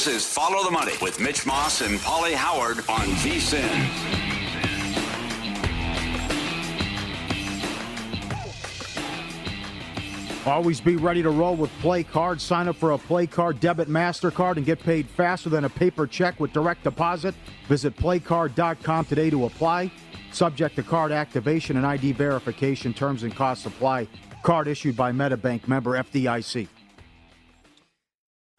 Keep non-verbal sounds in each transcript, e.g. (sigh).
This is Follow the Money with Mitch Moss and Pauly Howard on VSIN. Always be ready to roll with Play Card. Sign up for a Play Card debit MasterCard and get paid faster than a paper check with direct deposit. Visit playcard.com today to apply. Subject to card activation and ID verification. Terms and costs apply. Card issued by MetaBank member FDIC.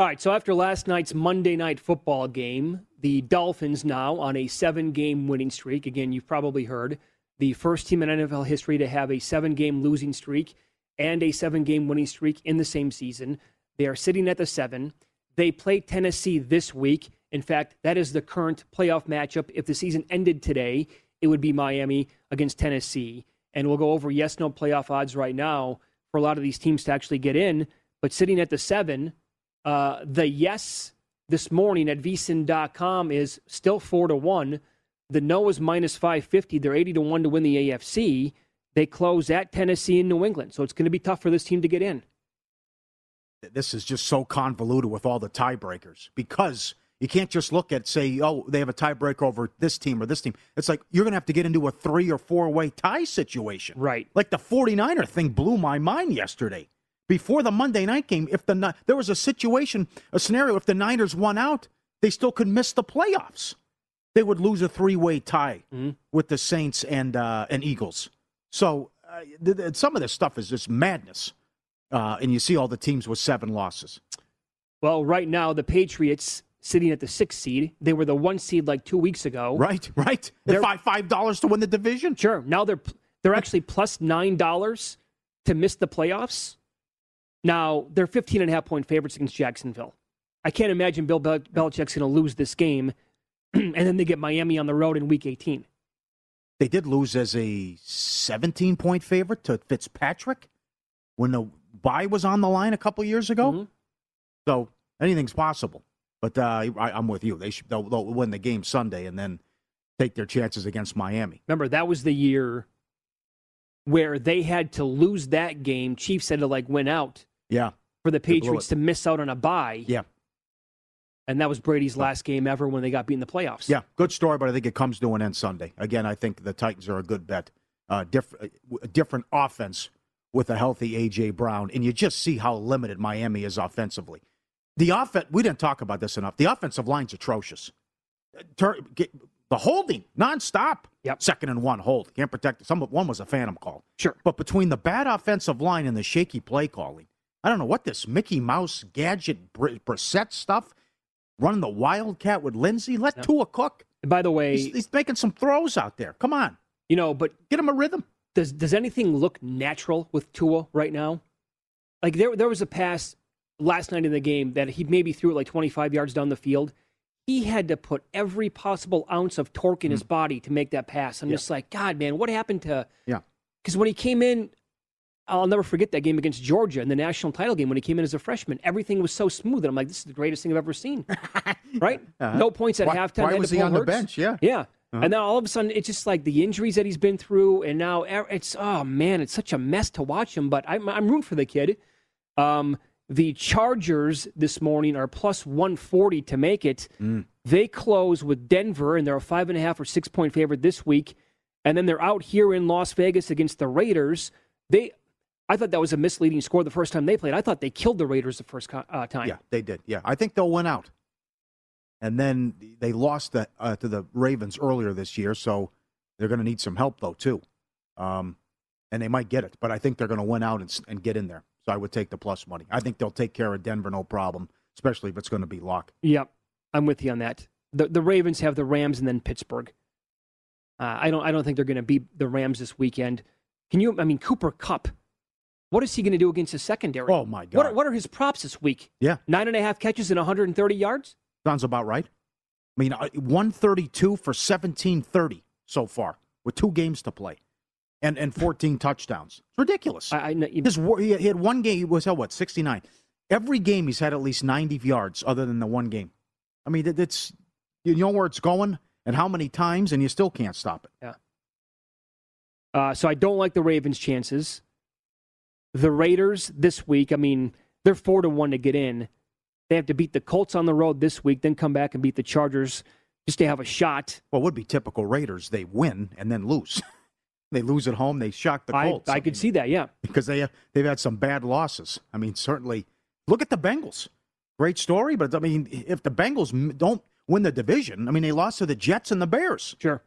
All right, so after last night's Monday night football game, the Dolphins now on a seven game winning streak. Again, you've probably heard the first team in NFL history to have a seven game losing streak and a seven game winning streak in the same season. They are sitting at the seven. They play Tennessee this week. In fact, that is the current playoff matchup. If the season ended today, it would be Miami against Tennessee. And we'll go over yes no playoff odds right now for a lot of these teams to actually get in. But sitting at the seven, uh, the yes this morning at vsin.com is still four to one. The no is minus 550. They're 80 to one to win the AFC. They close at Tennessee and New England. So it's going to be tough for this team to get in. This is just so convoluted with all the tiebreakers because you can't just look at, say, oh, they have a tiebreaker over this team or this team. It's like you're going to have to get into a three or four way tie situation. Right. Like the 49er thing blew my mind yesterday. Before the Monday night game, if the there was a situation, a scenario, if the Niners won out, they still could miss the playoffs. They would lose a three way tie Mm-hmm. with the Saints and uh, and Eagles. So uh, th- th- some of this stuff is just madness. Uh, and you see all the teams with seven losses. Well, right now, the Patriots sitting at the sixth seed. They were the one seed like two weeks ago. Right, right. They're- five five dollars to win the division. Sure. Now they're they're actually plus nine dollars to miss the playoffs. Now they're 15 and a half point favorites against Jacksonville. I can't imagine Bill Bel- Belichick's going to lose this game, (clears throat) and then they get Miami on the road in Week 18. They did lose as a 17 point favorite to Fitzpatrick when the bye was on the line a couple years ago. Mhm. So anything's possible. But uh, I, I'm with you. They should they'll, they'll win the game Sunday and then take their chances against Miami. Remember that was the year where they had to lose that game. Chiefs had to like win out Yeah, for the Patriots to miss out on a bye, yeah, and that was Brady's last game ever when they got beat in the playoffs. yeah. Good story, but I think it comes to an end Sunday. Again, I think the Titans are a good bet. Uh, diff- a different offense with a healthy AJ Brown, and you just see how limited Miami is offensively. The offense, we didn't talk about this enough. The offensive line's atrocious. Tur- get- The holding nonstop. Yep. Second and one hold. Can't protect. Some one was a phantom call. Sure. But between the bad offensive line and the shaky play calling, I don't know what this Mickey Mouse gadget Br- Brissett stuff. Running the Wildcat with Lindsay. Let Yep. Tua cook. And by the way, He's, he's making some throws out there. Come on, you know, but get him a rhythm. does does anything look natural with Tua right now? Like there there was a pass last night in the game that he maybe threw it like 25 yards down the field. He had to put every possible ounce of torque in his hmm. body to make that pass. I'm Yeah. just like, God, man, what happened to? Yeah. Because when he came in, I'll never forget that game against Georgia in the national title game when he came in as a freshman. Everything was so smooth, and I'm like, this is the greatest thing I've ever seen. (laughs) right? Uh-huh. No points at Why- halftime. why was he on the bench? Yeah. Yeah. Uh-huh. And then all of a sudden, it's just like the injuries that he's been through, and now it's oh man, it's such a mess to watch him. But I'm I'm rooting for the kid. Um, the Chargers this morning are plus 140 to make it. Mm. They close with Denver, and they're a five and a half or six point favorite this week. And then they're out here in Las Vegas against the Raiders. They, I thought that was a misleading score the first time they played. I thought they killed the Raiders the first co- uh, time. Yeah, they did. Yeah, I think they'll win out. And then they lost the, uh, to the Ravens earlier this year, so they're going to need some help though too. Um, and they might get it, but I think they're going to win out and, and get in there. So I would take the plus money. I think they'll take care of Denver, no problem, especially if it's going to be lock. Yep, I'm with you on that. The the Ravens have the Rams and then Pittsburgh. Uh, I don't I don't think they're going to beat the Rams this weekend. Can you? I mean, Cooper Kupp. What is he going to do against the secondary? Oh my What God! are, what are his props this week? Yeah, Nine and a half catches and 130 yards. sounds about right. I mean, uh, 132 for 1730 so far with two games to play, and and 14 (laughs) touchdowns. It's ridiculous. I, I His he had one game. He was held what sixty nine. Every game he's had at least ninety yards, other than the one game. I mean, it's you know where it's going and how many times, and you still can't stop it. Yeah. Uh, so I don't like the Ravens' chances. The Raiders this week. I mean, they're four to one to get in. They have to beat the Colts on the road this week, then come back and beat the Chargers just to have a shot. Well, it would be typical Raiders. They win and then lose. (laughs) they lose at home. They shock the I, Colts. I could see that. Yeah. because they they've had some bad losses. I mean, certainly. Look at the Bengals. Great story, but I mean, if the Bengals don't win the division, I mean, they lost to the Jets and the Bears. Sure.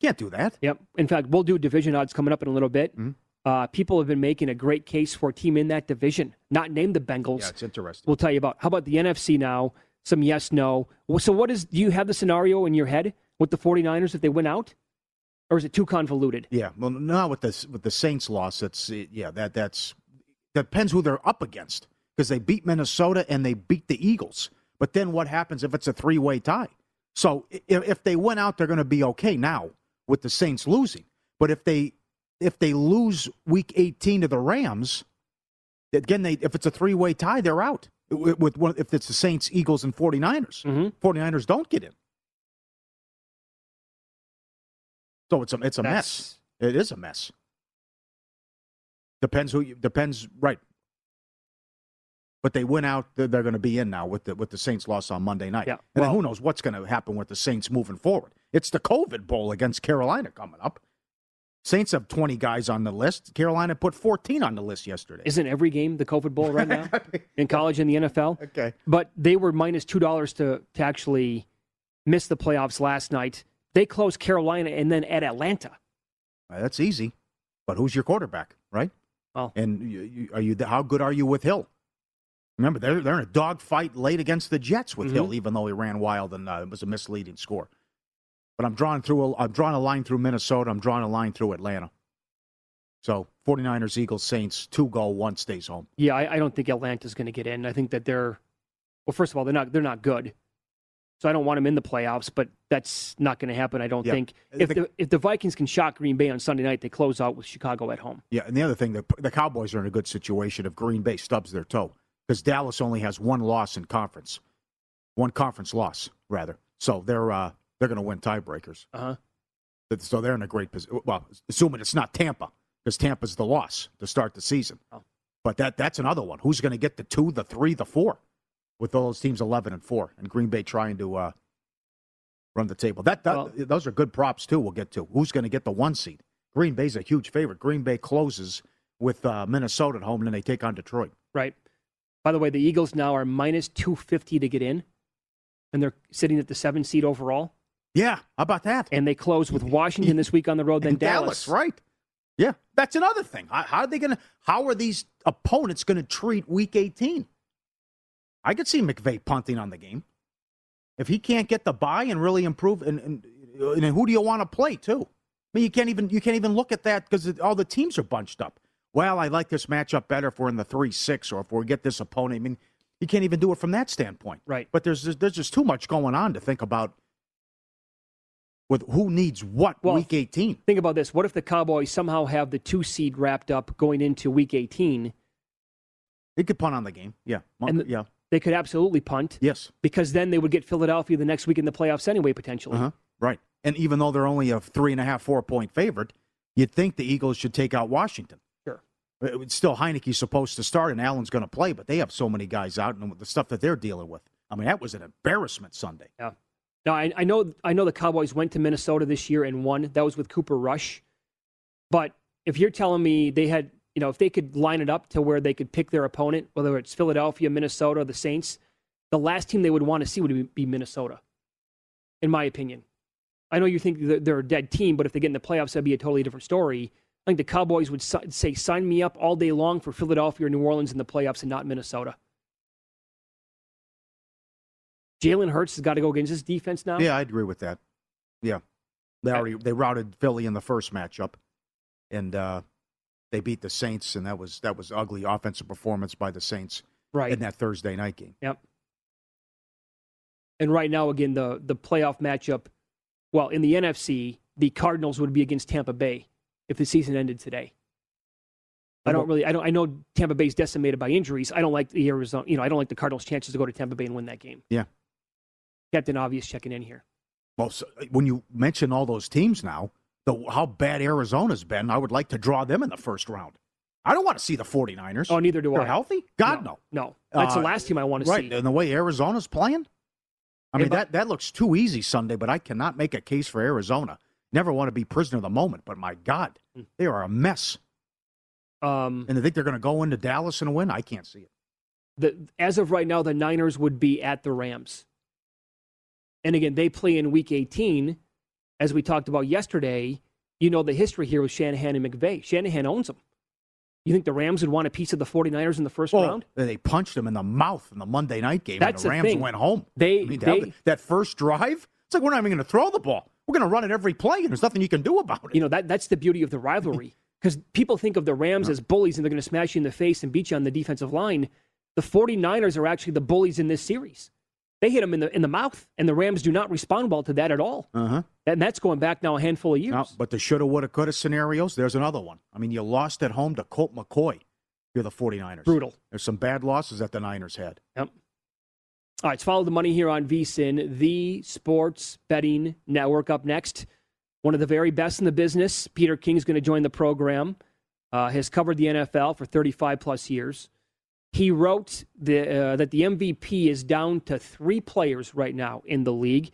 Can't do that. Yep. In fact, we'll do division odds coming up in a little bit. Mhm. Uh, people have been making a great case for a team in that division, not named the Bengals. Yeah, it's interesting. we'll tell you about. How about the NFC now? Some yes, no. So, what is, do you have the scenario in your head with the 49ers if they win out? Or is it too convoluted? Yeah, well, not with the with the Saints loss. It's yeah, that that's depends who they're up against because they beat Minnesota and they beat the Eagles. But then what happens if it's a three way tie? So if, if they win out, they're going to be okay now with the Saints losing. But if they if they lose Week 18 to the Rams, again, they if it's a three way tie, they're out. With, one, if it's the Saints, Eagles, and 49ers, Mhm. 49ers don't get in. So it's a it's a mess. It is a mess. Depends who you, depends right. But they went out. They're, they're going to be in now with the with the Saints loss on Monday night. Yeah, and well- who knows what's going to happen with the Saints moving forward? It's the COVID Bowl against Carolina coming up. Saints have twenty guys on the list. Carolina put fourteen on the list yesterday. Isn't every game the COVID Bowl right now (laughs) in college and the NFL? okay. But they were minus two dollars to to actually miss the playoffs last night. They closed Carolina and then at Atlanta. Uh, That's easy. But who's your quarterback, right? Well- and you, you, are you? How good are you with Hill? Remember, they're they're in a dogfight late against the Jets with Mhm. Hill, even though he ran wild and uh, it was a misleading score. But I'm drawing through. A, I'm drawing a line through Minnesota. I'm drawing a line through Atlanta. So 49ers, Eagles, Saints, two go, one stays home. Yeah, I, I don't think Atlanta's going to get in. I think that they're well. First of all, they're not they're not good, so I don't want them in the playoffs. But that's not going to happen. I don't Yeah. think. If The- the if the Vikings can shock Green Bay on Sunday night, they close out with Chicago at home. Yeah, and the other thing, the, the Cowboys are in a good situation if Green Bay stubs their toe because Dallas only has one loss in conference, one conference loss rather. So they're uh, they're going to win tiebreakers. Uh huh. So they're in a great position. Well, assuming it's not Tampa, because Tampa's the loss to start the season. Oh. But that that's another one. Who's going to get the two, the three, the four, with all those teams eleven and four, and Green Bay trying to uh, run the table. That, that Well- those are good props too. We'll get to who's going to get the one seed. Green Bay's a huge favorite. Green Bay closes with uh, Minnesota at home, and then they take on Detroit. Right. By the way, the Eagles now are minus two fifty to get in, and they're sitting at the seven seed overall. Yeah, how about that? And they close with Washington this week on the road, then Dallas. Dallas. right? Yeah, that's another thing. How, how are they going to? How are these opponents going to treat Week 18? I could see McVay punting on the game if he can't get the bye and really improve. And, and, and who do you want to play too? I mean, you can't even you can't even look at that because all the teams are bunched up. Well, I like this matchup better if we're in the three six or if we get this opponent. I mean, you can't even do it from that standpoint. Right. But there's there's just too much going on to think about with who needs what Well, week 18. Think about this. What if the Cowboys somehow have the two seed wrapped up going into week 18? They could punt on the game. Yeah. And yeah. They could absolutely punt Yes. because then they would get Philadelphia the next week in the playoffs anyway, potentially. Uh-huh. Right. And even though they're only a three and a half, four point favorite, you'd think the Eagles should take out Washington. Sure. It would- Still, Heineke's supposed to start and Allen's going to play, but they have so many guys out and the stuff that they're dealing with. I mean, that was an embarrassment Sunday. Yeah. Now I, I know I know the Cowboys went to Minnesota this year and won. That was with Cooper Rush. But if you're telling me they had, you know, if they could line it up to where they could pick their opponent, whether it's Philadelphia, Minnesota, or the Saints, the last team they would want to see would be- be Minnesota, in my opinion. I know you think they're a dead team, but if they get in the playoffs, that'd be a totally different story. I think the Cowboys would say, sign me up all day long for Philadelphia or New Orleans in the playoffs and not Minnesota. Jalen Hurts has got to go against this defense now. Yeah, I agree with that. Yeah. They already they routed Philly in the first matchup, and uh, they beat the Saints, and that was that was ugly offensive performance by the Saints Right. in that Thursday night game. Yep. And right now, again, the the playoff matchup, well, in the NFC, the Cardinals would be against Tampa Bay if the season ended today. I don't really, I don't, I know Tampa Bay's decimated by injuries. I don't like the Arizona, you know, I don't like the Cardinals' chances to go to Tampa Bay and win that game. Yeah. Captain Obvious checking in here. Well, so when you mention all those teams now, the how bad Arizona's been, I would like to draw them in the first round. I don't want to see the 49ers. Oh, neither do They're I. healthy? God, no. No, that's the Uh, last team I want to right, see. and the way Arizona's playing, I mean but- that that looks too easy Sunday. But I cannot make a case for Arizona. Never want to be prisoner of the moment, but my God, Hmm. they are a mess. Um, And they think they're going to go into Dallas and win. I can't see it. the, as of right now, the Niners would be at the Rams. And again, they play in week 18. As we talked about yesterday, you know the history here with Shanahan and McVay. Shanahan owns them. You think the Rams would want a piece of the 49ers in the first Oh, round? they punched them in the mouth in the Monday night game, That's and the the Rams thing. went home. They- I mean, they- that, that first drive, it's like we're not even going to throw the ball. We're going to run it every play, and there's nothing you can do about it. You know, that, that's the beauty of the rivalry. (laughs) Because people think of the Rams as bullies and they're going to smash you in the face and beat you on the defensive line. The 49ers are actually the bullies in this series. They hit them in the, in the mouth, and the Rams do not respond well to that at all. Uh-huh. And that's going back now a handful of years. No, but the shoulda, woulda, coulda scenarios, there's another one. I mean, you lost at home to Colt McCoy. You're the 49ers. Brutal. There's some bad losses that the Niners had. Yep. All right, it's follow the money here on VSIN, the sports betting network. Up next, one of the very best in the business, Peter King is going to join the program. Uh, has covered the NFL for 35 plus years. He wrote the, uh, that the MVP is down to three players right now in the league.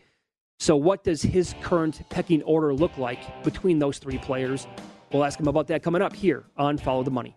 So, what does his current pecking order look like between those three players? We'll ask him about that coming up here on Follow the Money.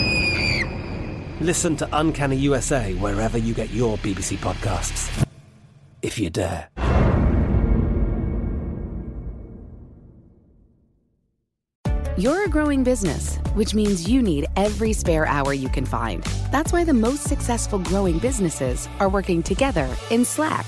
Listen to Uncanny USA wherever you get your BBC podcasts, if you dare. You're a growing business, which means you need every spare hour you can find. That's why the most successful growing businesses are working together in Slack.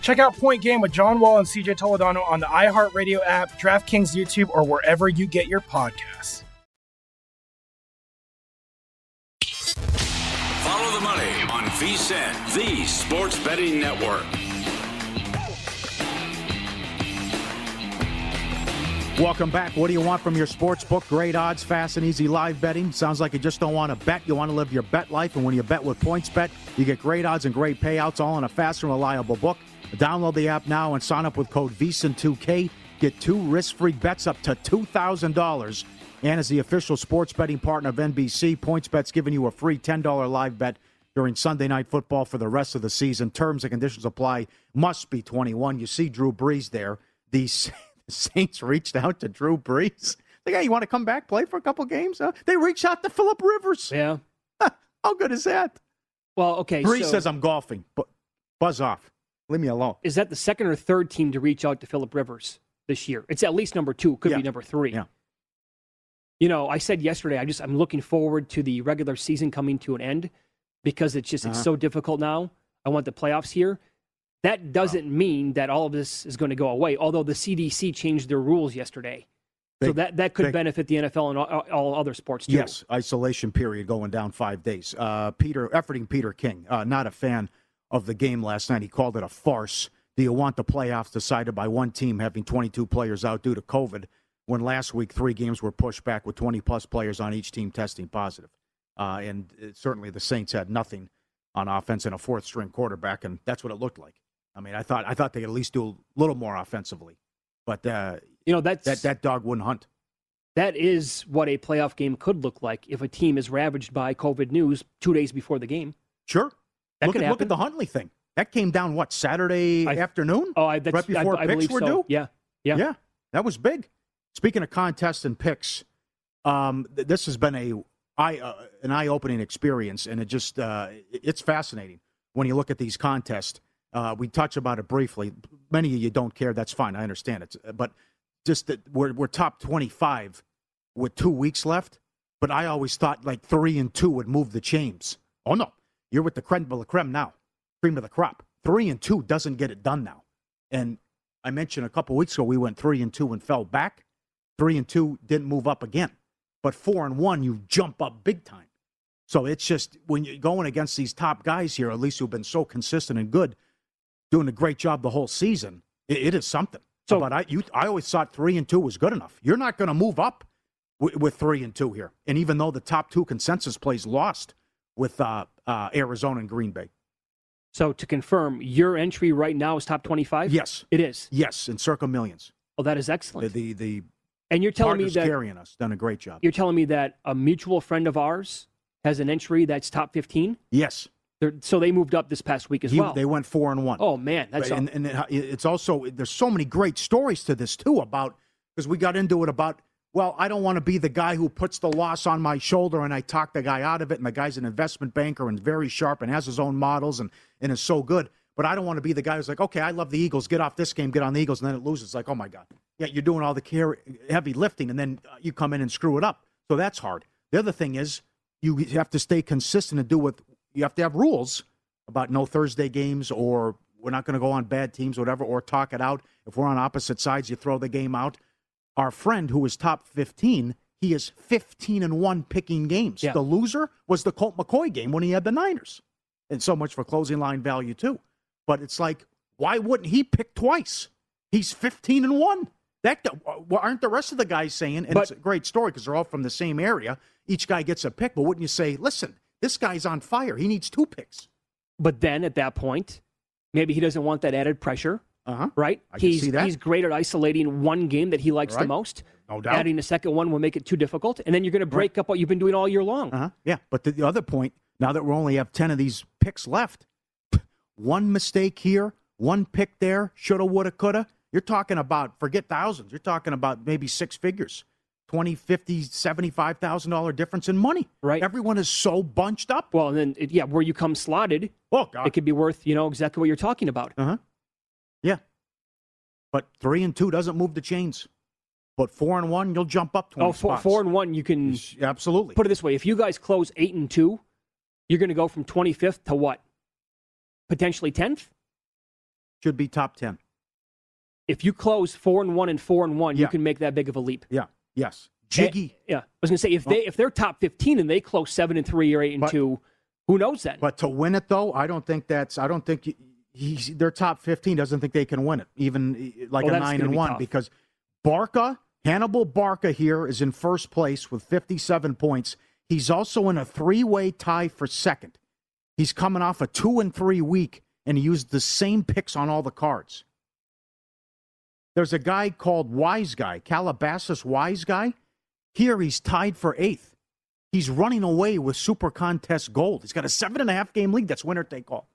Check out Point Game with John Wall and CJ Toledano on the iHeartRadio app, DraftKings YouTube, or wherever you get your podcasts. Follow the money on VSIN, the Sports Betting Network. Welcome back. What do you want from your sports book? Great odds, fast and easy live betting. Sounds like you just don't want to bet. You want to live your bet life. And when you bet with PointsBet, you get great odds and great payouts all in a fast and reliable book. Download the app now and sign up with code VSIN2K. Get two risk-free bets up to $2,000. And as the official sports betting partner of NBC, PointsBet's giving you a free $10 live bet during Sunday Night Football for the rest of the season. Terms and conditions apply. Must be 21. You see Drew Brees there. The (laughs) Saints reached out to Drew Brees. Like, hey, you want to come back, play for a couple games? Huh? They reached out to Philip Rivers. Yeah. (laughs) How good is that? Well, okay. Brees so... says I'm golfing, but buzz off. Leave me alone. Is that the second or third team to reach out to Philip Rivers this year? It's at least number two. Could yeah. be number three. Yeah. You know, I said yesterday, I just I'm looking forward to the regular season coming to an end because it's just uh-huh. it's so difficult now. I want the playoffs here. That doesn't wow. mean that all of this is going to go away. Although the CDC changed their rules yesterday, big, so that that could big. benefit the NFL and all, all, other sports too. Yes, isolation period going down five days. Uh, Peter efforting Peter King, uh, not a fan of the game last night. He called it a farce. Do you want the playoffs decided by one team having 22 players out due to COVID when last week three games were pushed back with 20 plus players on each team testing positive? Uh, and certainly the Saints had nothing on offense and a fourth string quarterback, and that's what it looked like. I mean, I thought I thought they could at least do a little more offensively, but uh, you know that's, that that dog wouldn't hunt. That is what a playoff game could look like if a team is ravaged by COVID news two days before the game. Sure, that look, at, look at the Huntley thing. That came down what Saturday I, afternoon? Oh, I, right before I, I picks were so. due. Yeah, yeah, yeah. That was big. Speaking of contests and picks, um, th- this has been a eye, uh, an eye opening experience, and it just uh, it's fascinating when you look at these contests. Uh, we touch about it briefly. Many of you don't care. That's fine. I understand it. But just that we're we're top twenty five with two weeks left. But I always thought like three and two would move the chains. Oh no, you're with the creme de la creme now, cream of the crop. Three and two doesn't get it done now. And I mentioned a couple weeks ago we went three and two and fell back. Three and two didn't move up again. But four and one, you jump up big time. So it's just when you're going against these top guys here, at least who've been so consistent and good, doing a great job the whole season, it, it is something. So, but I, you, I always thought three and two was good enough. You're not going to move up w- with three and two here. And even though the top two consensus plays lost with uh, uh, Arizona and Green Bay. So to confirm, your entry right now is top 25? Yes. It is? Yes, in circa millions. Oh, that is excellent. The, the, the and you're telling me that carrying us done a great job. You're telling me that a mutual friend of ours has an entry that's top 15? Yes. They're, so they moved up this past week as he, well. They went four and one. Oh man, that's and, and it's also there's so many great stories to this too about because we got into it about well, I don't want to be the guy who puts the loss on my shoulder and I talk the guy out of it. And the guy's an investment banker and very sharp and has his own models and, and is so good. But I don't want to be the guy who's like, okay, I love the Eagles. Get off this game, get on the Eagles, and then it loses. It's like, oh my God. Yeah, you're doing all the care, heavy lifting, and then uh, you come in and screw it up. So that's hard. The other thing is you have to stay consistent and do what you have to have rules about no Thursday games or we're not going to go on bad teams, whatever, or talk it out. If we're on opposite sides, you throw the game out. Our friend who was top 15, he is 15 and 1 picking games. Yeah. The loser was the Colt McCoy game when he had the Niners. And so much for closing line value, too. But it's like, why wouldn't he pick twice? He's 15 and 1. That well, aren't the rest of the guys saying, and But- it's a great story because they're all from the same area. Each guy gets a pick, but wouldn't you say, listen, this guy's on fire. He needs two picks. But then at that point, maybe he doesn't want that added pressure. Uh-huh. Right? I can he's see that. he's great at isolating one game that he likes the most. No doubt. Adding a second one will make it too difficult, and then you're going to break up what you've been doing all year long. Uh-huh. Yeah, but the, the other point, now that we only have 10 of these picks left, (laughs) one mistake here, one pick there, shoulda, woulda, coulda. You're talking about, forget thousands, you're talking about maybe six figures. 20, 50, 75,000 dollar difference in money. Right. Everyone is so bunched up. Well, and then it, yeah, where you come slotted, oh God, it could be worth you know exactly what you're talking about. Uh-huh. Yeah. But 3 and 2 doesn't move the chains. But 4 and 1, you'll jump up 20 Oh, four, spots. four and one, you can Absolutely. put it this way: if you guys close eight and two, you're going to go from 25th to what? Potentially 10th. Should be top 10. If you close four and one and four and one, you can make that big of a leap. Yeah. Yes. Jiggy. Eh, yeah, I was going to say if they if they're top 15 and they close seven and three or eight and But- two, who knows then? But to win it, though, I don't think that's. I don't think he's their top fifteen doesn't think they can win it, even eh, like Oh, a 9 and 1 tough. because Barca, Hannibal Barca here is in first place with fifty-seven points. He's also in a three-way tie for second. He's coming off a two and three week, and he used the same picks on all the cards. There's a guy called Wise Guy, Calabasas Wise Guy. Here he's tied for eighth. He's running away with Super Contest Gold. He's got a seven and a half game lead. That's winner take all.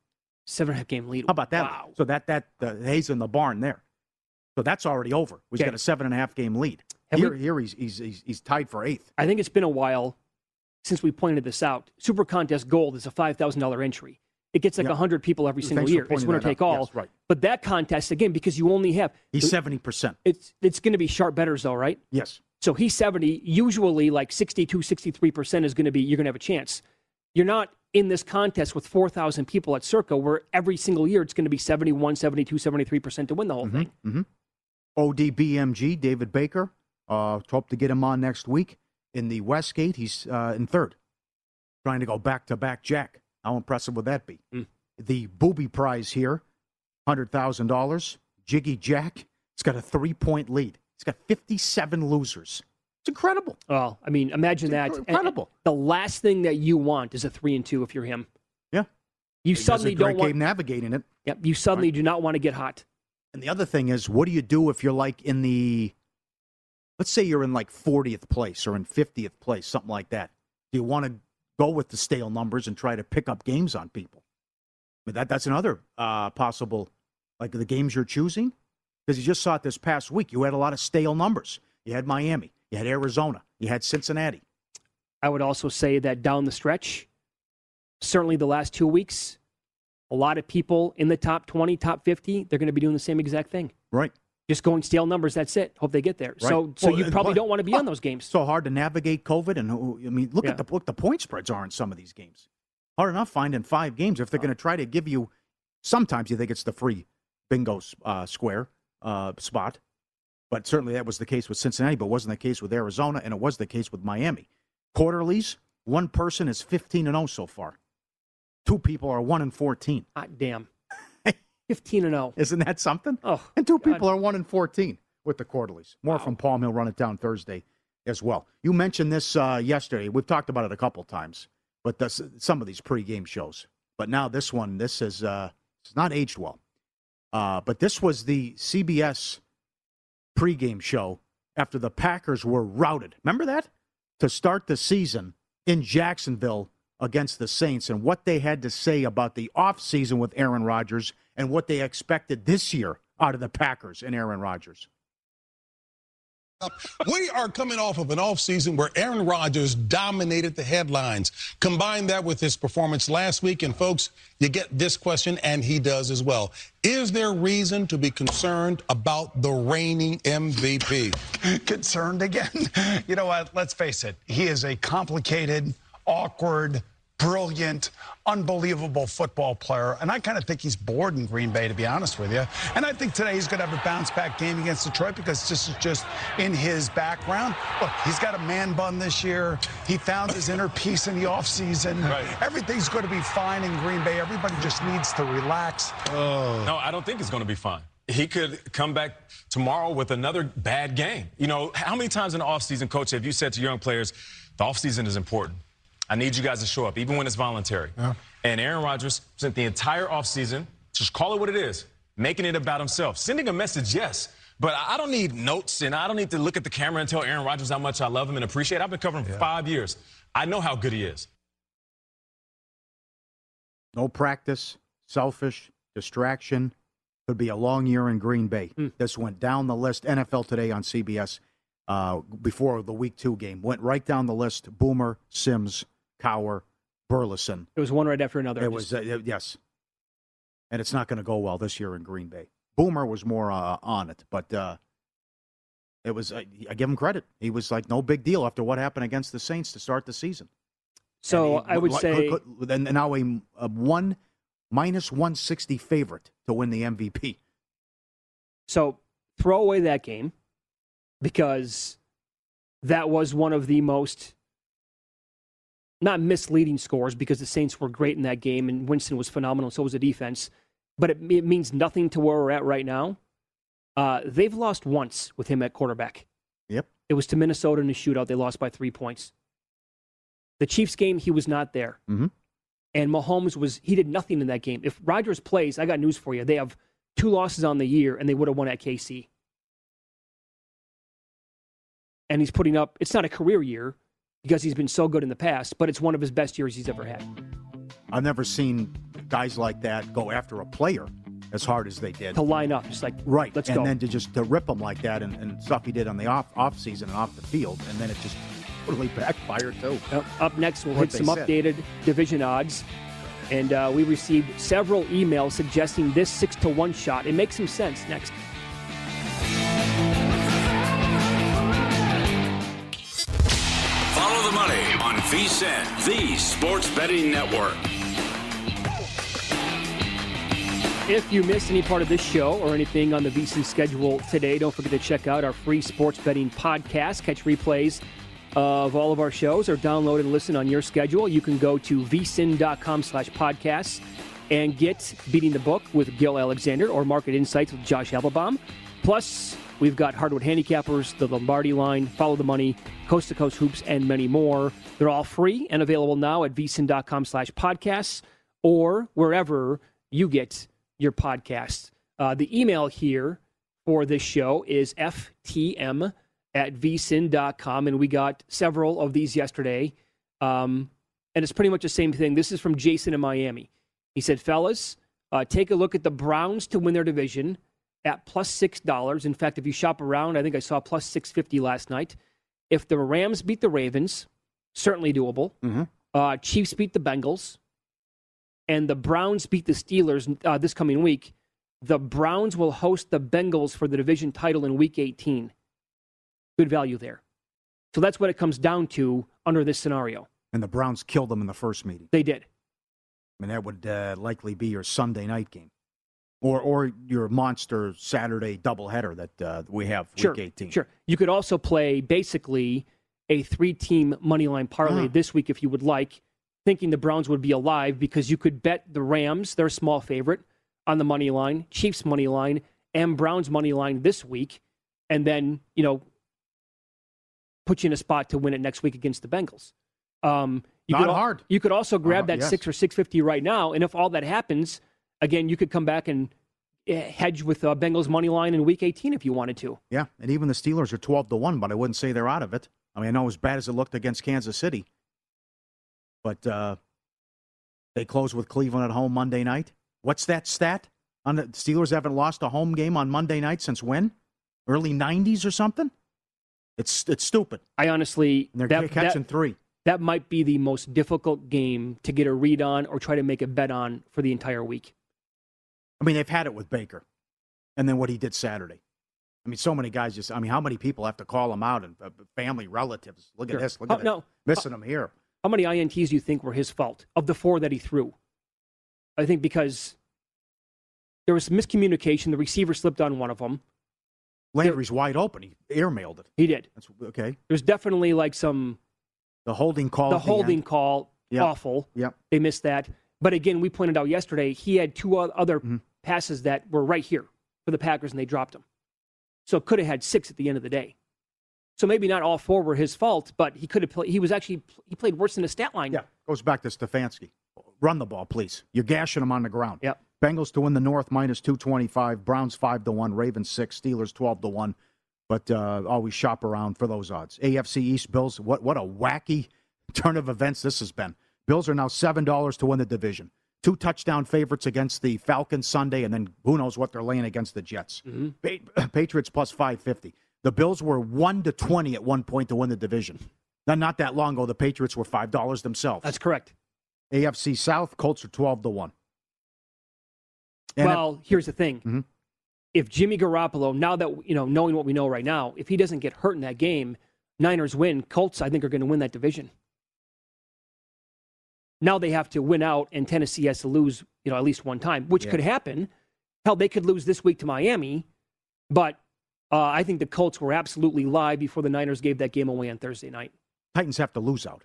Seven and a half game lead. How about that? Wow. So that that uh, Hayes in the barn there. So that's already over. He's Okay. got a seven and a half game lead. Have here, we- here he's, he's he's he's tied for eighth. I think it's been a while since we pointed this out. Super Contest Gold is a five thousand dollar entry. It gets like a Yeah. hundred people every single Thanks year. It's winner that out. take all. Yes, right. But that contest again, because you only have He's seventy percent. it's it's going to be sharp betters though, right? Yes. So he's 70. Usually, like 62, 63% is going to be, you're going to have a chance. You're not in this contest with 4,000 people at Circa where every single year it's going to be 71, 72, 73% to win the whole thing. Mm-hmm. ODBMG David Baker. Uh, hope to get him on next week in the Westgate. He's uh, in third, trying to go back to back Jack. How impressive would that be? Mm. The booby prize here, hundred thousand dollars. Jiggy Jack. it's got a three point lead. It's got 57 losers. It's incredible. Well, I mean, imagine that. inc- And- incredible. the last thing that you want is a three and two if you're him. Yeah. You He suddenly a great don't want. game navigating it. Yep, you suddenly do not want to get hot. And the other thing is, what do you do if you're like in the, let's say you're in like 40th place or in 50th place, something like that? Do you want to go with the stale numbers and try to pick up games on people? I mean, that that's another uh, possible, like the games you're choosing, because you just saw it this past week. You had a lot of stale numbers. You had Miami, you had Arizona, you had Cincinnati. I would also say that down the stretch, certainly the last two weeks, a lot of people in the top 20, top 50, they're going to be doing the same exact thing. Right. Just going stale numbers. That's it. Hope they get there. So, Right. so Well, you probably what- don't want to be on those games. So hard to navigate COVID, and I mean, look Yeah. at the look the point spreads are in some of these games. Hard enough finding five games if they're going to try to give you. Sometimes you think it's the free bingo uh, square uh, spot, but certainly that was the case with Cincinnati, but wasn't the case with Arizona, and it was the case with Miami. Quarterlies, one person is fifteen and zero so far. Two people are one and fourteen. Hot damn. (laughs) 15 and 0. Isn't that something? Oh, and two God. people are one and fourteen with the quarterlies. More from Paul Mill. Run it down Thursday as well. You mentioned this uh, yesterday. We've talked about it a couple times, but this, some of these pregame shows. But now this one, this is uh, it's not aged well. Uh, but this was the CBS pregame show after the Packers were routed. Remember that to start the season in Jacksonville against the Saints and what they had to say about the offseason with Aaron Rodgers and what they expected this year out of the Packers and Aaron Rodgers. We are coming off of an offseason where Aaron Rodgers dominated the headlines. Combine that with his performance last week, and folks, you get this question, and he does as well. Is there reason to be concerned about the reigning MVP? concerned again. (laughs) You know what? Let's face it. He is a complicated, awkward brilliant, unbelievable football player. And I kind of think he's bored in Green Bay, to be honest with you. And I think today he's going to have a bounce back game against Detroit because this is just in his background. Look, he's got a man bun this year. He found his inner peace in the offseason. Right. Everything's going to be fine in Green Bay. Everybody just needs to relax. Oh. No, I don't think it's going to be fine. He could come back tomorrow with another bad game. You know, how many times in the offseason, coach, have you said to young players, the offseason is important? I need you guys to show up, even when it's voluntary. And Aaron Rodgers spent the entire offseason, just call it what it is, making it about himself. Sending a message, yes. But I don't need notes and I don't need to look at the camera and tell Aaron Rodgers how much I love him and appreciate. I've been covering him for five years. I know how good he is. No practice, selfish, distraction. Could be a long year in Green Bay. This went down the list. NFL Today on CBS uh, before the Week Two game went right down the list. Boomer, Sims, Cowher, Burleson. It was one right after another. It was uh, yes, and it's not going to go well this year in Green Bay. Boomer was more uh, on it, but uh, it was. Uh, I give him credit. He was like no big deal after what happened against the Saints to start the season. So he- I would like, say could- and now a, a one minus one sixty favorite to win the MVP. So throw away that game because that was one of the most not misleading scores because the Saints were great in that game and Winston was phenomenal. So was the defense, but it, it means nothing to where we're at right now. Uh, they've lost once with him at quarterback. Yep. It was to Minnesota in a shootout. They lost by three points. The Chiefs game, he was not there. Mhm. And Mahomes was, he did nothing in that game. If Rodgers plays, I got news for you. They have two losses on the year, and they would have won at KC. And he's putting up, it's not a career year because he's been so good in the past, but it's one of his best years he's ever had. I've never seen guys like that go after a player as hard as they did. To line up, just like, right, let's and go. then to just to rip them like that and, and stuff he did on the off off season and off the field, and then it just totally backfired too. Yep. Up next, we'll What hit some said. updated division odds. And uh, we received several emails suggesting this six to one shot. It makes some sense. Next. VSIN, the sports betting network. If you missed any part of this show or anything on the VC schedule today, don't forget to check out our free sports betting podcast. Catch replays of all of our shows or download and listen on your schedule. You can go to vsin.com slash podcasts and get Beating the Book with Gill Alexander or Market Insights with Josh Appelbaum. Plus, we've got Hardwood Handicappers, the Lombardi Line, Follow the Money, Coast to Coast Hoops, and many more. They're all free and available now at vsin.com slash podcasts or wherever you get your podcasts. Uh, the email here for this show is ftm at vsin.com, and we got several of these yesterday. Um, and it's pretty much the same thing. This is from Jason in Miami. He said, Fellas, uh, take a look at the Browns to win their division at $6. In fact, if you shop around, I think I saw plus 650 last night. If the Rams beat the Ravens, certainly doable. Mm-hmm. Uh, Chiefs beat the Bengals, and the Browns beat the Steelers uh, this coming week. The Browns will host the Bengals for the division title in Week 18. Good value there. So that's what it comes down to under this scenario. And the Browns killed them in the first meeting. They did. I mean, that would uh, likely be your Sunday night game, or or your monster Saturday doubleheader that uh, we have week Sure, 18. Sure. You could also play basically a three-team money line parlay Ah. this week if you would like, thinking the Browns would be alive because you could bet the Rams, they're a small favorite, on the money line, Chiefs money line, and Browns money line this week, and then you know put you in a spot to win it next week against the Bengals. Um, you Not could hard. You could also grab Uh, that yes. six or six fifty right now, and if all that happens, again, you could come back and eh, hedge with uh, Bengals money line in Week 18 if you wanted to. Yeah, and even the Steelers are 12 to 1, but I wouldn't say they're out of it. I mean, I know as bad as it looked against Kansas City, but uh, they close with Cleveland at home Monday night. What's that stat? On the Steelers haven't lost a home game on Monday night since when? Early 90s or something? It's it's stupid. I honestly And they're that, catching that- three. That might be the most difficult game to get a read on or try to make a bet on for the entire week. I mean, they've had it with Baker, and then what he did Saturday. I mean, so many guys just. I mean, how many people have to call him out and uh, family relatives? Look Sure. at this. Look Oh, at it. no. Missing him here. How many INTs do you think were his fault of the four that he threw? I think because there was miscommunication. The receiver slipped on one of them. Landry's wide open. He airmailed it. He did. That's okay. There's definitely like some The holding call. the holding end. call Yep. awful. Yep. They missed that. But again, we pointed out yesterday he had two other Mm-hmm. Passes that were right here for the Packers and they dropped them. So could have had six at the end of the day. So maybe not all four were his fault, but he could have played. He was actually he played worse than the stat line. Yeah, goes back to Stefanski. Run the ball, please. You're gashing them on the ground. Yep. Bengals to win the North minus 225. Browns 5 to 1. Ravens 6. Steelers 12 to 1. But uh, always shop around for those odds. AFC East Bills, what, what a wacky turn of events this has been. Bills are now $7 to win the division. Two touchdown favorites against the Falcons Sunday, and then who knows what they're laying against the Jets. Pa- (clears throat) Patriots plus 550. The Bills were 1 to 20 at one point to win the division. Now, not that long ago, the Patriots were $5 themselves. That's correct. AFC South, Colts are 12 to 1. And Mm-hmm. well, here's the thing. If Jimmy Garoppolo, now that you know, knowing what we know right now, if he doesn't get hurt in that game, Niners win. Colts, I think, are going to win that division. Now they have to win out, and Tennessee has to lose, you know, at least one time, which Yeah. could happen. Hell, they could lose this week to Miami, but uh, I think the Colts were absolutely live before the Niners gave that game away on Thursday night. Titans have to lose out.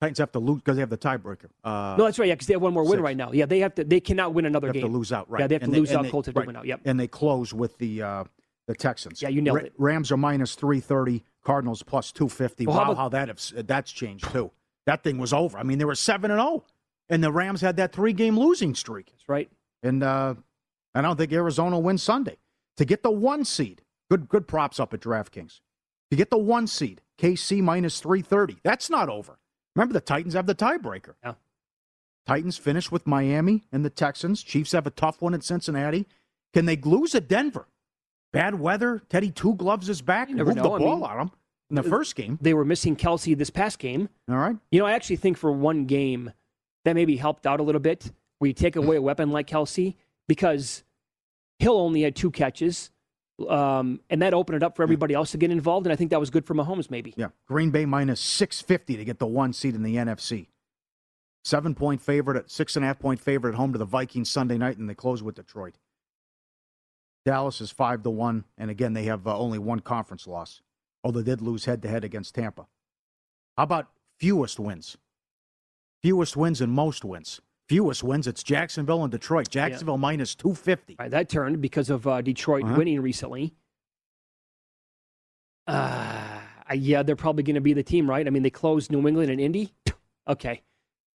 Titans have to lose because they have the tiebreaker. Uh, no, that's right. Yeah, because they have one more win six. right now. Yeah, they have to. They cannot win another they have game. to lose out, right? Yeah, they have And to lose out. they- Colts have to right. win out. Yep. And they close with the uh, the Texans. Yeah, you nailed it. Rams are minus 330. Cardinals plus 250. Well, how wow, about- how that have, that's changed too. That thing was over. I mean, they were 7 and 0, and the Rams had that three game losing streak. That's right. And uh, I don't think Arizona wins Sunday. To get the one seed, good good props up at DraftKings. To get the one seed, KC minus 330. That's not over. Remember, the Titans have the tiebreaker. Yeah. Titans finish with Miami and the Texans. Chiefs have a tough one at Cincinnati. Can they lose at Denver? Bad weather. Teddy Two Gloves is back. You never Moved know. I the ball mean, on him in the first game. They were missing Kelce this past game. All right. You know, I actually think for one game that maybe helped out a little bit where you take away a weapon like Kelce because Hill only had two catches, um, and that opened it up for everybody else to get involved. And I think that was good for Mahomes, maybe. Yeah. Green Bay minus 650 to get the one seed in the NFC. Seven point favorite at six and a half point favorite at home to the Vikings Sunday night, and they close with Detroit. Dallas is five to one, and again they have uh, only one conference loss, although they did lose head to head against Tampa. How about fewest wins? Fewest wins and most wins. Fewest wins. It's Jacksonville and Detroit. Jacksonville minus two fifty. Right, that turned because of uh, Detroit Uh-huh. winning recently. Uh, yeah, they're probably going to be the team, right? I mean, they closed New England and Indy. (laughs) Okay,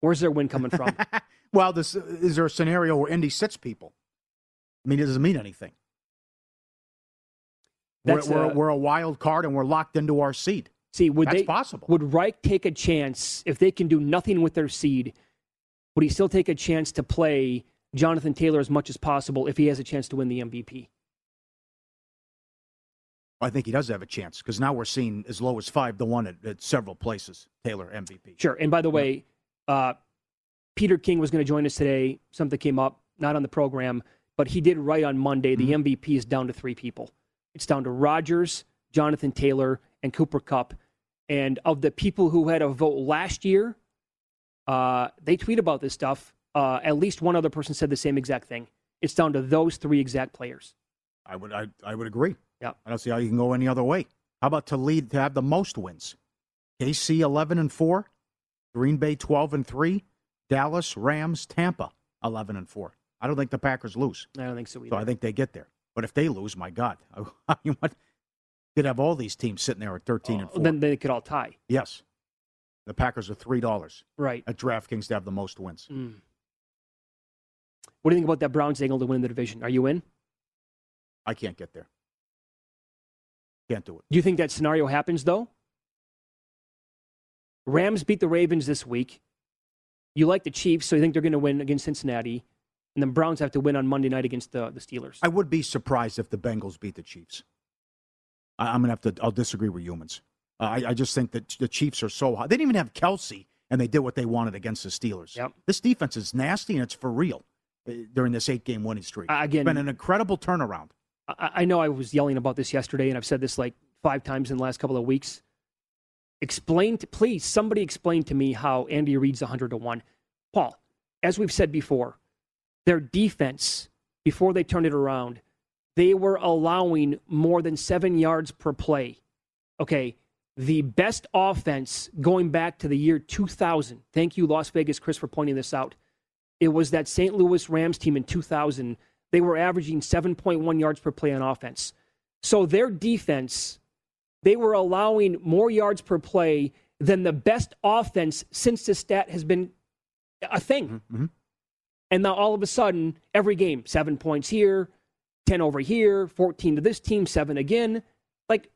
where's their win coming from? (laughs) Well, this is there a scenario where Indy sits people? I mean, it doesn't mean anything. We're, we're, uh, we're a wild card and we're locked into our seed. See, would That's they possible. Would Reich take a chance if they can do nothing with their seed? Would he still take a chance to play Jonathan Taylor as much as possible if he has a chance to win the MVP? I think he does have a chance because now we're seeing as low as five to one at, at several places. Taylor MVP. Sure. And by the way, uh, Peter King was going to join us today. Something came up, not on the program, but he did write on Monday the MVP is down to three people. It's down to Rodgers, Jonathan Taylor, and Cooper Kupp. And of the people who had a vote last year, uh, they tweet about this stuff. Uh, at least one other person said the same exact thing. It's down to those three exact players. I would I, I would agree. Yeah. I don't see how you can go any other way. How about to lead to have the most wins? KC eleven and four, Green Bay twelve and three, Dallas, Rams, Tampa eleven and four. I don't think the Packers lose. I don't think so either. So I think they get there. But if they lose, my God, (laughs) I mean, what? You'd have all these teams sitting there at thirteen and four. then they could all tie. yes, the Packers are three dollars Right. at DraftKings to have the most wins. Mm. What do you think about that Browns angle to win the division? Are you in? I can't get there. Can't do it. Do you think that scenario happens though? Rams beat the Ravens this week. You like the Chiefs, so you think they're going to win against Cincinnati, and then Browns have to win on Monday night against the, the Steelers. I would be surprised if the Bengals beat the Chiefs. I, I'm gonna have to. I'll disagree with humans. Uh, I, I just think that the Chiefs are so high. They didn't even have Kelce, and they did what they wanted against the Steelers. Yep. This defense is nasty, and it's for real uh, during this eight-game winning streak. Uh, again- it's been an incredible turnaround. I, I know I was yelling about this yesterday, and I've said this like five times in the last couple of weeks. Explain, to, please, somebody explain to me how Andy Reid's 100 to 1. Paul, as we've said before, their defense, before they turned it around, they were allowing more than seven yards per play. Okay, the best offense going back to the year 2000. Thank you, Las Vegas Chris, for pointing this out. It was that St. Louis Rams team in 2000. They were averaging 7.1 yards per play on offense. So their defense, they were allowing more yards per play than the best offense since this stat has been a thing. Mm-hmm. And now all of a sudden, every game, seven points here, 10 over here, 14 to this team, seven again. Like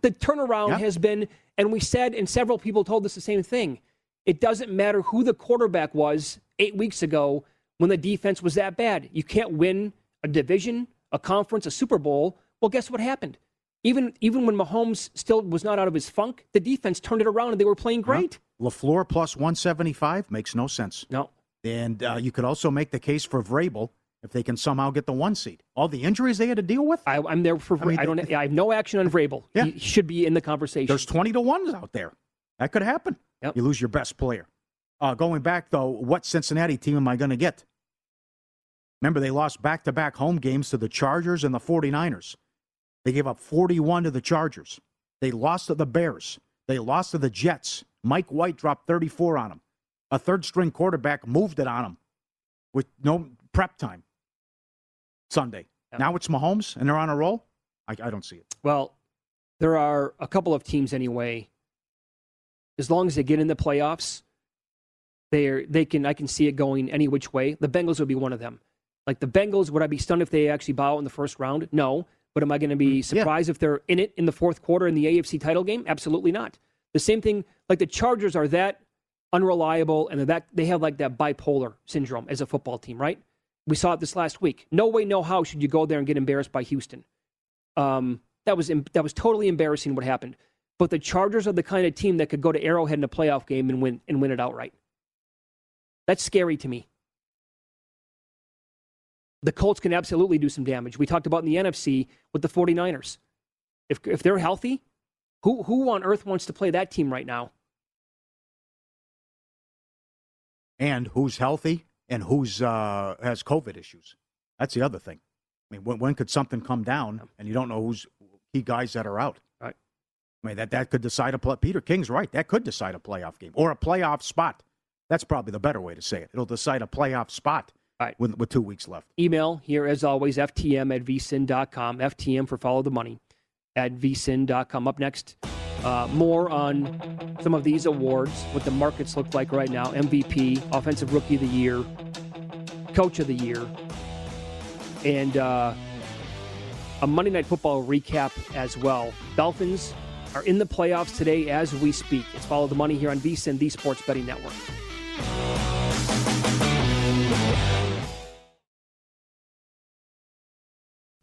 the turnaround has been, and we said, and several people told us the same thing. It doesn't matter who the quarterback was eight weeks ago when the defense was that bad. You can't win a division, a conference, a Super Bowl. Well, guess what happened? Even even when Mahomes still was not out of his funk, the defense turned it around and they were playing great. LaFleur plus 175 makes no sense. No. And uh, you could also make the case for Vrabel if they can somehow get the one seed. All the injuries they had to deal with. I, am there for. I, mean, I don't. I have no action on Vrabel. Yeah. He should be in the conversation. There's 20 to ones out there. That could happen. Yep. You lose your best player. Uh, going back though, what Cincinnati team am I going to get? Remember, they lost back to back home games to the Chargers and the 49ers. They gave up 41 to the Chargers. They lost to the Bears. They lost to the Jets. Mike White dropped 34 on them. A third string quarterback moved it on them with no prep time Sunday. Yep. Now it's Mahomes and they're on a roll? I, I don't see it. Well, there are a couple of teams anyway. As long as they get in the playoffs, they they can I can see it going any which way. The Bengals would be one of them. Like the Bengals, would I be stunned if they actually bow in the first round? No. But am I going to be mm, surprised if they're in it in the fourth quarter in the AFC title game? Absolutely not. The same thing, like the Chargers are that unreliable and that they have like that bipolar syndrome as a football team, right? We saw it this last week. No way, no how should you go there and get embarrassed by Houston. Um, that was that was totally embarrassing what happened. But the Chargers are the kind of team that could go to Arrowhead in a playoff game and win and win it outright. That's scary to me. The Colts can absolutely do some damage. We talked about in the NFC with the 49ers. If if they're healthy, who who on earth wants to play that team right now? And who's healthy and who's uh, has COVID issues? That's the other thing. I mean, when, when could something come down and you don't know who's key guys that are out? Right. I mean, that, that could decide a play. Peter King's right. That could decide a playoff game or a playoff spot. That's probably the better way to say it. It'll decide a playoff spot right. with, with two weeks left. Email here, as always, ftm at vsin.com. FTM for follow the money at vsin.com. Up next, uh, more on some of these awards, what the markets look like right now MVP, Offensive Rookie of the Year, Coach of the Year, and uh, a Monday Night Football recap as well. Dolphins are in the playoffs today as we speak. It's Follow the Money here on VSIN, the Sports Betting Network.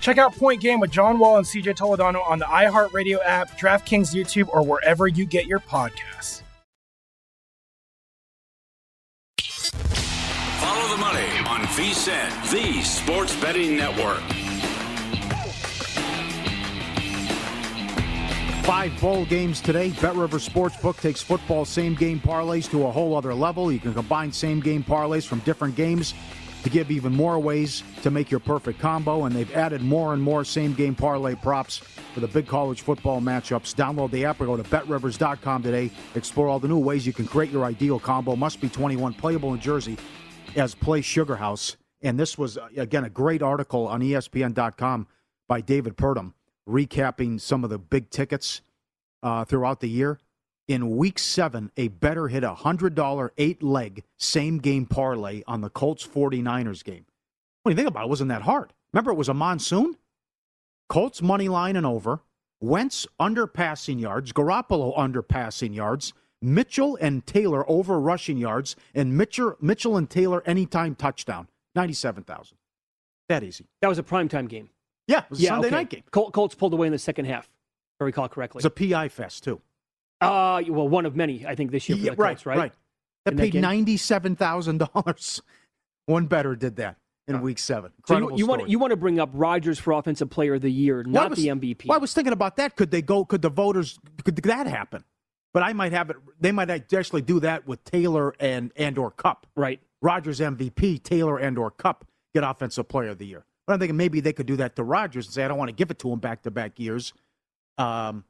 Check out Point Game with John Wall and CJ Toledano on the iHeartRadio app, DraftKings YouTube, or wherever you get your podcasts. Follow the money on VSIN, the sports betting network. Five bowl games today. Bet River Sportsbook takes football same game parlays to a whole other level. You can combine same game parlays from different games to give even more ways to make your perfect combo. And they've added more and more same game parlay props for the big college football matchups. Download the app or go to betrivers.com today. Explore all the new ways you can create your ideal combo. Must be 21, playable in Jersey as Play Sugar House. And this was, uh, again, a great article on ESPN.com by David Purdum recapping some of the big tickets uh, throughout the year. In week seven, a better hit a $100 eight leg same game parlay on the Colts 49ers game. When you think about it, it wasn't that hard. Remember, it was a monsoon? Colts money line and over, Wentz under passing yards, Garoppolo under passing yards, Mitchell and Taylor over rushing yards, and Mitchell, Mitchell and Taylor anytime touchdown. 97,000. That easy. That was a primetime game. Yeah, it was a yeah, Sunday okay. night game. Col- Colts pulled away in the second half, if I recall correctly. It was a PI fest, too. Uh, well, one of many, I think, this year Yeah, the Colts, right? right. That In paid ninety-seven thousand dollars. (laughs) One better did that in week seven. So you, you want you want to bring up Rodgers for Offensive Player of the Year, Well, not was- the MVP. Well, I was thinking about that. Could they go? Could the voters? Could that happen? But I might have it. They might actually do that with Taylor and and or Kupp. Right. Rodgers MVP, Taylor and or Kupp get Offensive Player of the Year. But I'm thinking maybe they could do that to Rodgers and say I don't want to give it to him back to back years. Um,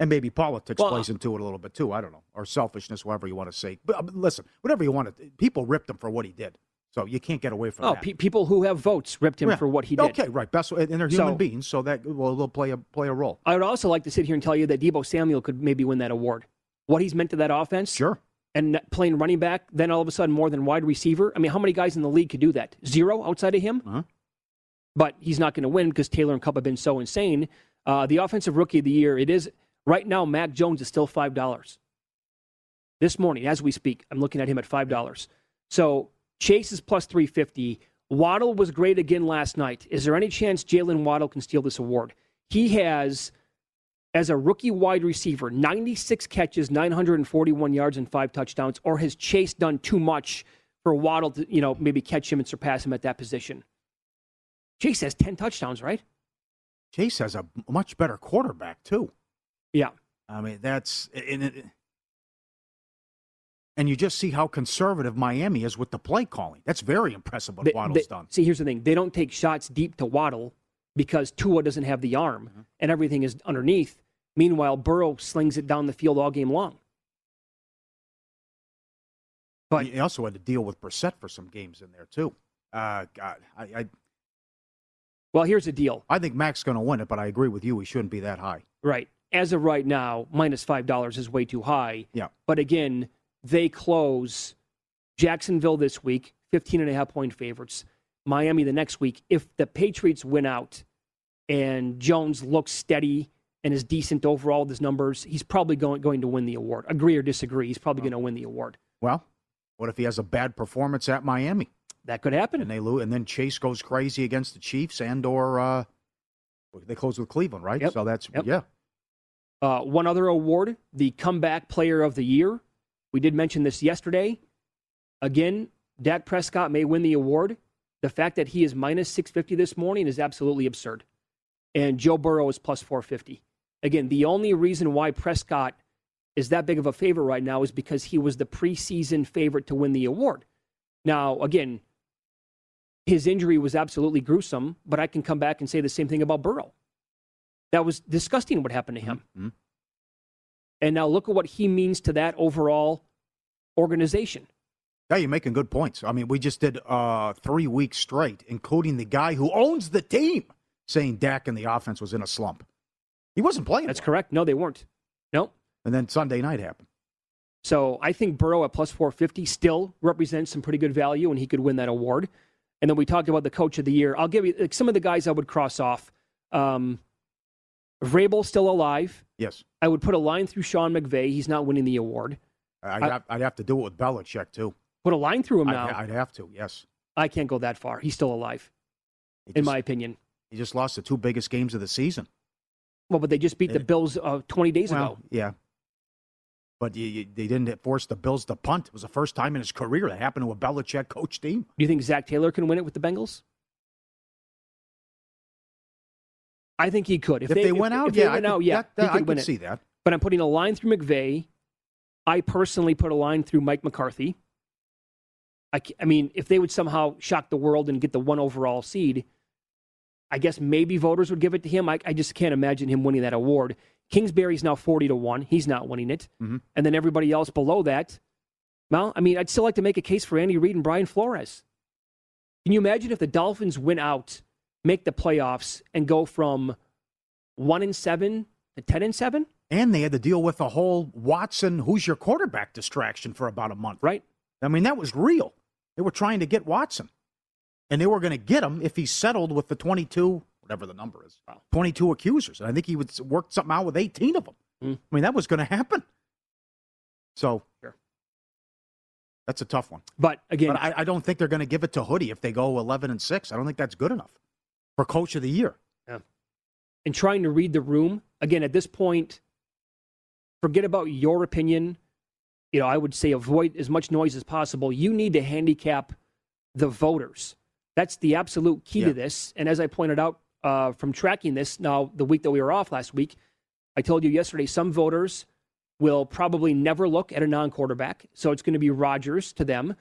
and maybe politics Well, plays into it a little bit too. I don't know, or selfishness, whatever you want to say. But uh, listen, whatever you want to. People ripped him for what he did, so you can't get away from oh, that. pe- people who have votes ripped him Yeah. for what he did. Okay, right. Best, and they're human So- beings, so that will they'll play a play a role. I would also like to sit here and tell you that Deebo Samuel could maybe win that award. What he's meant to that offense, sure, and playing running back, then all of a sudden more than wide receiver. I mean, how many guys in the league could do that? Zero outside of him. Uh-huh. But he's not going to win because Taylor and Kupp have been so insane. Uh, the offensive rookie of the year, it is right now. Mac Jones is still five dollars. This morning, as we speak, I'm looking at him at five dollars. So Chase is plus three fifty. Waddle was great again last night. Is there any chance Jaylen Waddle can steal this award? He has, as a rookie wide receiver, 96 catches, 941 yards, and five touchdowns. Or has Chase done too much for Waddle to, you know, maybe catch him and surpass him at that position? Chase has 10 touchdowns, right? Chase has a much better quarterback too. Yeah. I mean, that's and, it, and you just see how conservative Miami is with the play calling. That's very impressive what They- Waddle's they- done. See, here's the thing: they don't take shots deep to Waddle because Tua doesn't have the arm, Mm-hmm. and everything is underneath. Meanwhile, Burrow slings it down the field all game long. But he also had to deal with Brissett for some games in there too. Uh, God, I, I Well, here's the deal. I think Mac's going to win it, but I agree with you. He shouldn't be that high. Right. As of right now, minus five dollars is way too high. Yeah. But again, they close Jacksonville this week, 15 and a half point favorites. Miami the next week. If the Patriots win out and Jones looks steady and is decent overall with his numbers, he's probably going, going to win the award. Agree or disagree, he's probably going to win the award. Well, what if he has a bad performance at Miami? That could happen. And they lose, and then Chase goes crazy against the Chiefs, and or uh, they close with Cleveland, right? Yep. So that's Yep. yeah. Uh, one other award, the comeback player of the year. We did mention this yesterday. Again, Dak Prescott may win the award. The fact that he is minus 650 this morning is absolutely absurd. And Joe Burrow is plus 450. Again, the only reason why Prescott is that big of a favorite right now is because he was the preseason favorite to win the award. Now, again, his injury was absolutely gruesome, but I can come back and say the same thing about Burrow. That was disgusting what happened to him. Mm-hmm. And now look at what he means to that overall organization. Yeah, you're making good points. I mean, we just did uh, three weeks straight, including the guy who owns the team, saying Dak and the offense was in a slump. He wasn't playing. That's well. correct. No, they weren't. No. And then Sunday night happened. So I think Burrow at plus 450 still represents some pretty good value, and he could win that award. And then we talked about the coach of the year. I'll give you like, some of the guys I would cross off. Um, Vrabel still alive. Yes. I would put a line through Sean McVay. He's not winning the award. I'd, I- have, I'd have to do it with Belichick, too. Put a line through him I'd, now. I'd have to, yes. I can't go that far. He's still alive, He in just- my opinion. He just lost the two biggest games of the season. Well, but they just beat the Bills uh, 20 days well, ago. yeah. But you, you, they didn't force the Bills to punt. It was the first time in his career that happened to a Belichick coach team. Do you think Zac Taylor can win it with the Bengals? I think he could. If they went out, if they yeah, I went could- out, yeah, that- that- he I could could win it. see that. But I'm putting a line through McVay. I personally put a line through Mike McCarthy. I, I mean, if they would somehow shock the world and get the one overall seed, I guess maybe voters would give it to him. I, I just can't imagine him winning that award. Kingsbury's now 40 to 1. He's not winning it. Mhm. And then everybody else below that, well, I mean, I'd still like to make a case for Andy Reid and Brian Flores. Can you imagine if the Dolphins win out, make the playoffs, and go from 1 and 7 to 10 and 7? And they had to deal with the whole Watson, who's your quarterback distraction for about a month. Right. I mean, that was real. They were trying to get Watson. And they were going to get him if he settled with the 22, whatever the number is, 22 accusers. And I think he would work something out with 18 of them. Hmm. I mean, that was going to happen. So that's a tough one. But again, But I, I don't think they're going to give it to Hoodie if they go 11 and 6. I don't think that's good enough for coach of the year. Yeah. And trying to read the room. Again, at this point, forget about your opinion. You know, I would say avoid as much noise as possible. You need to handicap the voters. That's the absolute key Yeah. to this. And as I pointed out uh, from tracking this now, the week that we were off last week, I told you yesterday some voters will probably never look at a non quarterback. So it's going to be Rodgers to them.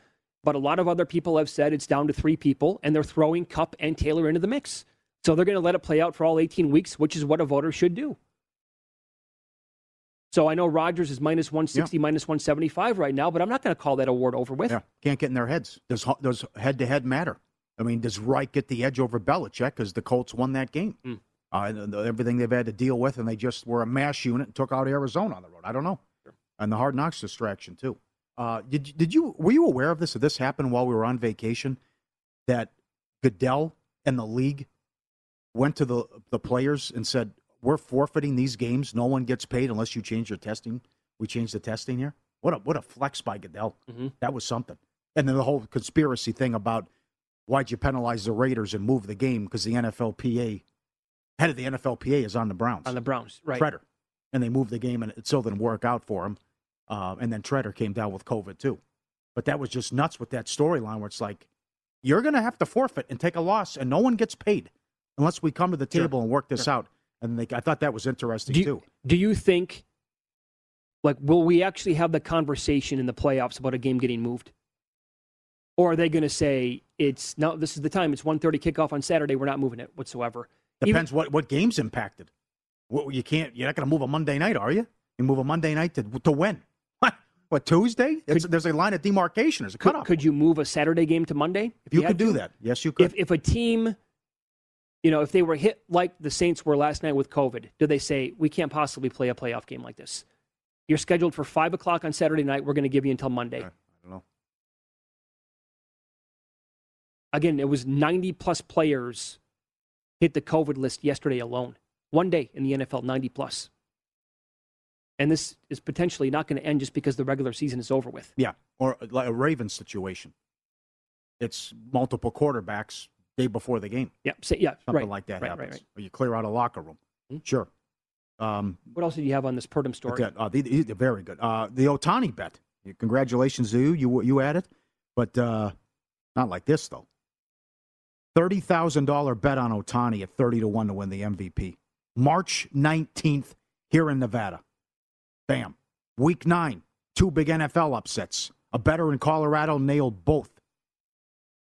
But a lot of other people have said it's down to three people, and they're throwing Kupp and Taylor into the mix. So they're going to let it play out for all 18 weeks, which is what a voter should do. So I know Rodgers is minus 160, minus 175 right now, but I'm not going to call that award over with. Yeah, can't get in their heads. Does does head to head matter? I mean, does Wright get the edge over Belichick because the Colts won that game? Mm. Uh, everything they've had to deal with, and they just were a mash unit and took out Arizona on the road. I don't know, and the hard knocks distraction too. Uh, did did you were you aware of this? Did this happen while we were on vacation? That Goodell and the league went to the the players and said, "We're forfeiting these games. No one gets paid unless you change your testing. We changed the testing here. What a what a flex by Goodell. Mhm. That was something. And then the whole conspiracy thing about why'd you penalize the Raiders and move the game because the NFLPA head of the NFLPA is on the Browns On the Browns, right. Tretter, and they moved the game and it still didn't work out for him. Uh, and then Tretter came down with COVID too. But that was just nuts with that storyline where it's like you're going to have to forfeit and take a loss, and no one gets paid unless we come to the table and work this Sure. out. And they, I thought that was interesting Do you, too. do you think, like, will we actually have the conversation in the playoffs about a game getting moved? Or are they going to say it's no? This is the time. It's 1.30 kickoff on Saturday. We're not moving it whatsoever. Even- Depends what what games impacted. What, you can't. You're not going to move a Monday night, are you? You move a Monday night to to when? What? Tuesday? It's, there's a line of demarcation. There's a could, cutoff. could you move a Saturday game to Monday? If you could do to? that. Yes, you could. If if a team, you know, if they were hit like the Saints were last night with COVID, do they say we can't possibly play a playoff game like this? You're scheduled for five o'clock on Saturday night. We're going to give you until Monday. I don't know. Again, it was 90 plus players hit the COVID list yesterday alone. One day in the NFL, 90 plus. And this is potentially not going to end just because the regular season is over with. Yeah, or like a Ravens situation. It's multiple quarterbacks day before the game. Yeah, say, yeah, Something right, like that right, happens. Right. Or you clear out a locker room. Sure. Um, What else do you have on this Purdum story? Okay, uh, the, the, very good. Uh, the Ohtani bet. Congratulations to you. You you added, but uh, not like this though. Thirty thousand dollar bet on Ohtani at thirty to one to win the MVP. March nineteenth here in Nevada. Bam. Week nine, two big NFL upsets. A better in Colorado nailed both.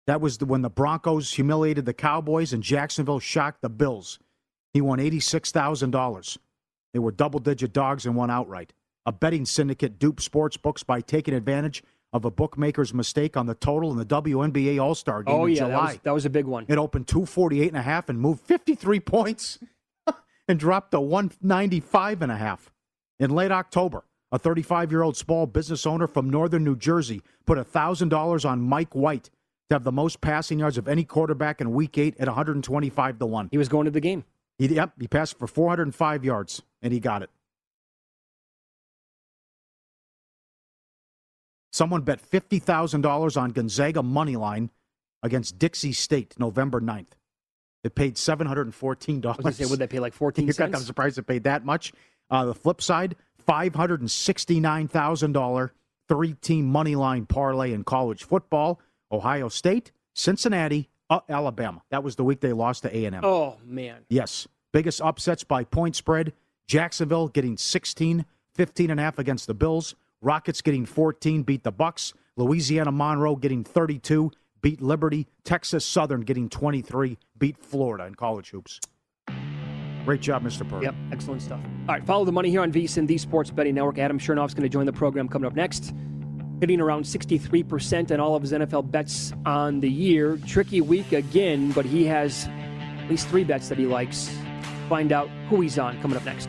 That was the, when the Broncos humiliated the Cowboys and Jacksonville shocked the Bills. He won $86,000. They were double digit dogs and won outright. A betting syndicate duped sports books by taking advantage of a bookmaker's mistake on the total in the WNBA All Star game oh, in yeah, July. That was, that was a big one. It opened 248 and a half and moved 53 points (laughs) and dropped to 195 and a half. In late October, a 35 year old small business owner from northern New Jersey put $1,000 on Mike White to have the most passing yards of any quarterback in week eight at 125 to 1. He was going to the game. He, yep, he passed for 405 yards, and he got it. Someone bet $50,000 on Gonzaga money line against Dixie State November 9th. It paid $714. I was say, would they pay like (laughs) 14 I'm cents? surprised it paid that much. Uh, the flip side, $569,000 three team money line parlay in college football. Ohio State, Cincinnati, uh, Alabama. That was the week they lost to A&M. Oh, man. Yes. Biggest upsets by point spread. Jacksonville getting 16, 15 and a half against the Bills. Rockets getting 14, beat the Bucks. Louisiana Monroe getting 32, beat Liberty. Texas Southern getting 23, beat Florida in college hoops. Great job, Mr. Purdy. Yep, excellent stuff. All right, follow the money here on VSIN, the Sports Betting Network. Adam Chernoff's going to join the program coming up next. Hitting around 63% on all of his NFL bets on the year. Tricky week again, but he has at least three bets that he likes. Find out who he's on coming up next.